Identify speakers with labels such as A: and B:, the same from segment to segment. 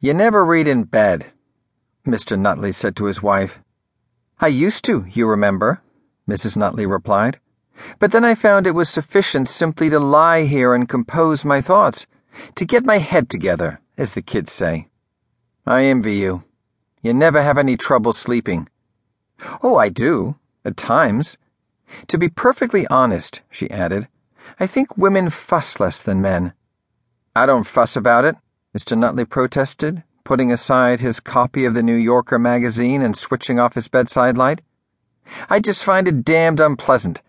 A: You never read in bed, Mr. Nutley said to his wife. I used to, you remember, Mrs. Nutley replied. But then I found it was sufficient simply to lie here and compose my thoughts, to get my head together, as the kids say. I envy you. You never have any trouble sleeping. Oh, I do, at times. To be perfectly honest, she added, I think women fuss less than men. I don't fuss about it, Mr. Nutley protested, putting aside his copy of the New Yorker magazine and switching off his bedside light. I just find it damned unpleasant.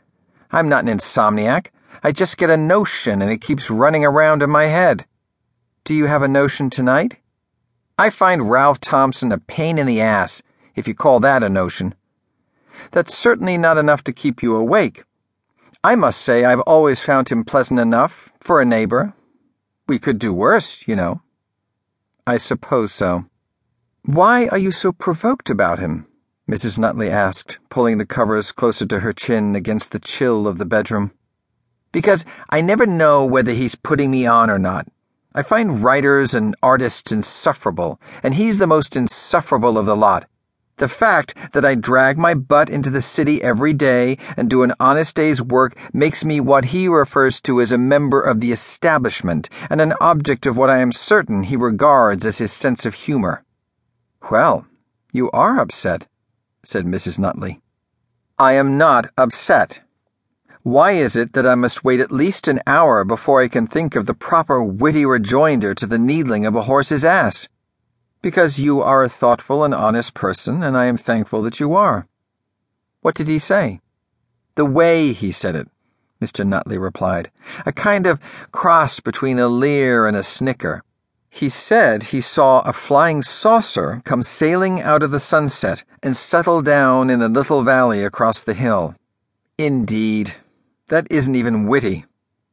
A: I'm not an insomniac. I just get a notion and it keeps running around in my head. Do you have a notion tonight? I find Ralph Thompson a pain in the ass, if you call that a notion. That's certainly not enough to keep you awake. I must say I've always found him pleasant enough for a neighbor. We could do worse, you know. I suppose so. Why are you so provoked about him? Mrs. Nutley asked, pulling the covers closer to her chin against the chill of the bedroom. Because I never know whether he's putting me on or not. I find writers and artists insufferable, and he's the most insufferable of the lot. The fact that I drag my butt into the city every day and do an honest day's work makes me what he refers to as a member of the establishment and an object of what I am certain he regards as his sense of humor. Well, you are upset, said Mrs. Nutley. I am not upset. Why is it that I must wait at least an hour before I can think of the proper witty rejoinder to the needling of a horse's ass? Because you are a thoughtful and honest person, and I am thankful that you are. What did he say? The way he said it, Mr. Nutley replied, a kind of cross between a leer and a snicker. He said he saw a flying saucer come sailing out of the sunset and settle down in the little valley across the hill. Indeed, that isn't even witty.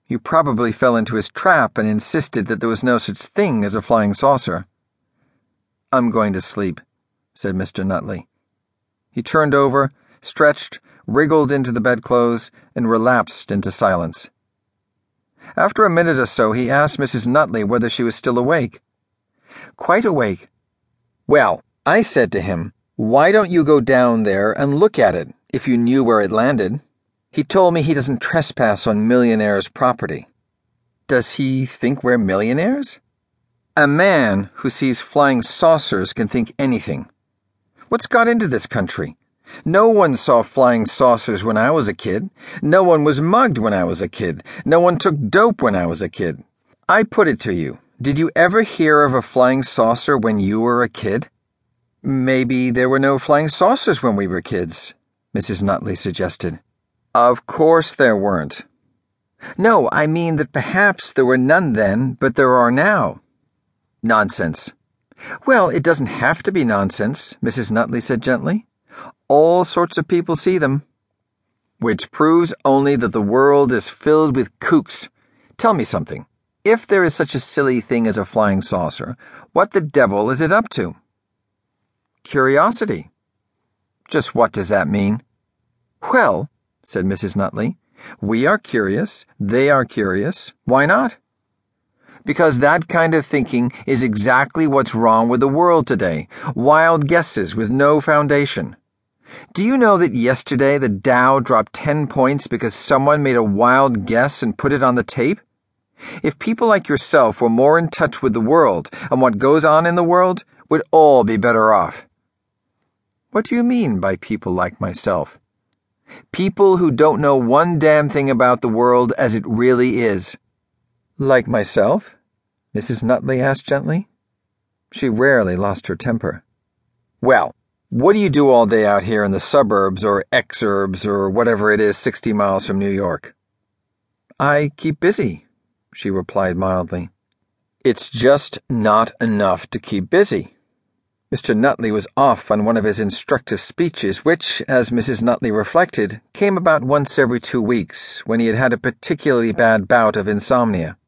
A: You probably fell into his trap and insisted that there was no such thing as a flying saucer. I'm going to sleep, said Mr. Nutley. He turned over, stretched, wriggled into the bedclothes, and relapsed into silence. After a minute or so, he asked Mrs. Nutley whether she was still awake. Quite awake. Well, I said to him, Why don't you go down there and look at it, if you knew where it landed? He told me he doesn't trespass on millionaires' property. Does he think we're millionaires? A man who sees flying saucers can think anything. What's got into this country? No one saw flying saucers when I was a kid. No one was mugged when I was a kid. No one took dope when I was a kid. I put it to you did you ever hear of a flying saucer when you were a kid? Maybe there were no flying saucers when we were kids, Mrs. Nutley suggested. Of course there weren't. No, I mean that perhaps there were none then, but there are now. Nonsense. Well, it doesn't have to be nonsense, Mrs. Nutley said gently. All sorts of people see them. Which proves only that the world is filled with kooks. Tell me something. If there is such a silly thing as a flying saucer, what the devil is it up to? Curiosity. Just what does that mean? Well, said Mrs. Nutley, we are curious, they are curious. Why not? Because that kind of thinking is exactly what's wrong with the world today wild guesses with no foundation. Do you know that yesterday the Dow dropped 10 points because someone made a wild guess and put it on the tape? If people like yourself were more in touch with the world and what goes on in the world, we'd all be better off. What do you mean by people like myself? People who don't know one damn thing about the world as it really is. Like myself? Mrs. Nutley asked gently. She rarely lost her temper. Well, what do you do all day out here in the suburbs or exurbs or whatever it is 60 miles from New York? I keep busy, she replied mildly. It's just not enough to keep busy. Mr. Nutley was off on one of his instructive speeches, which, as Mrs. Nutley reflected, came about once every two weeks when he had had a particularly bad bout of insomnia.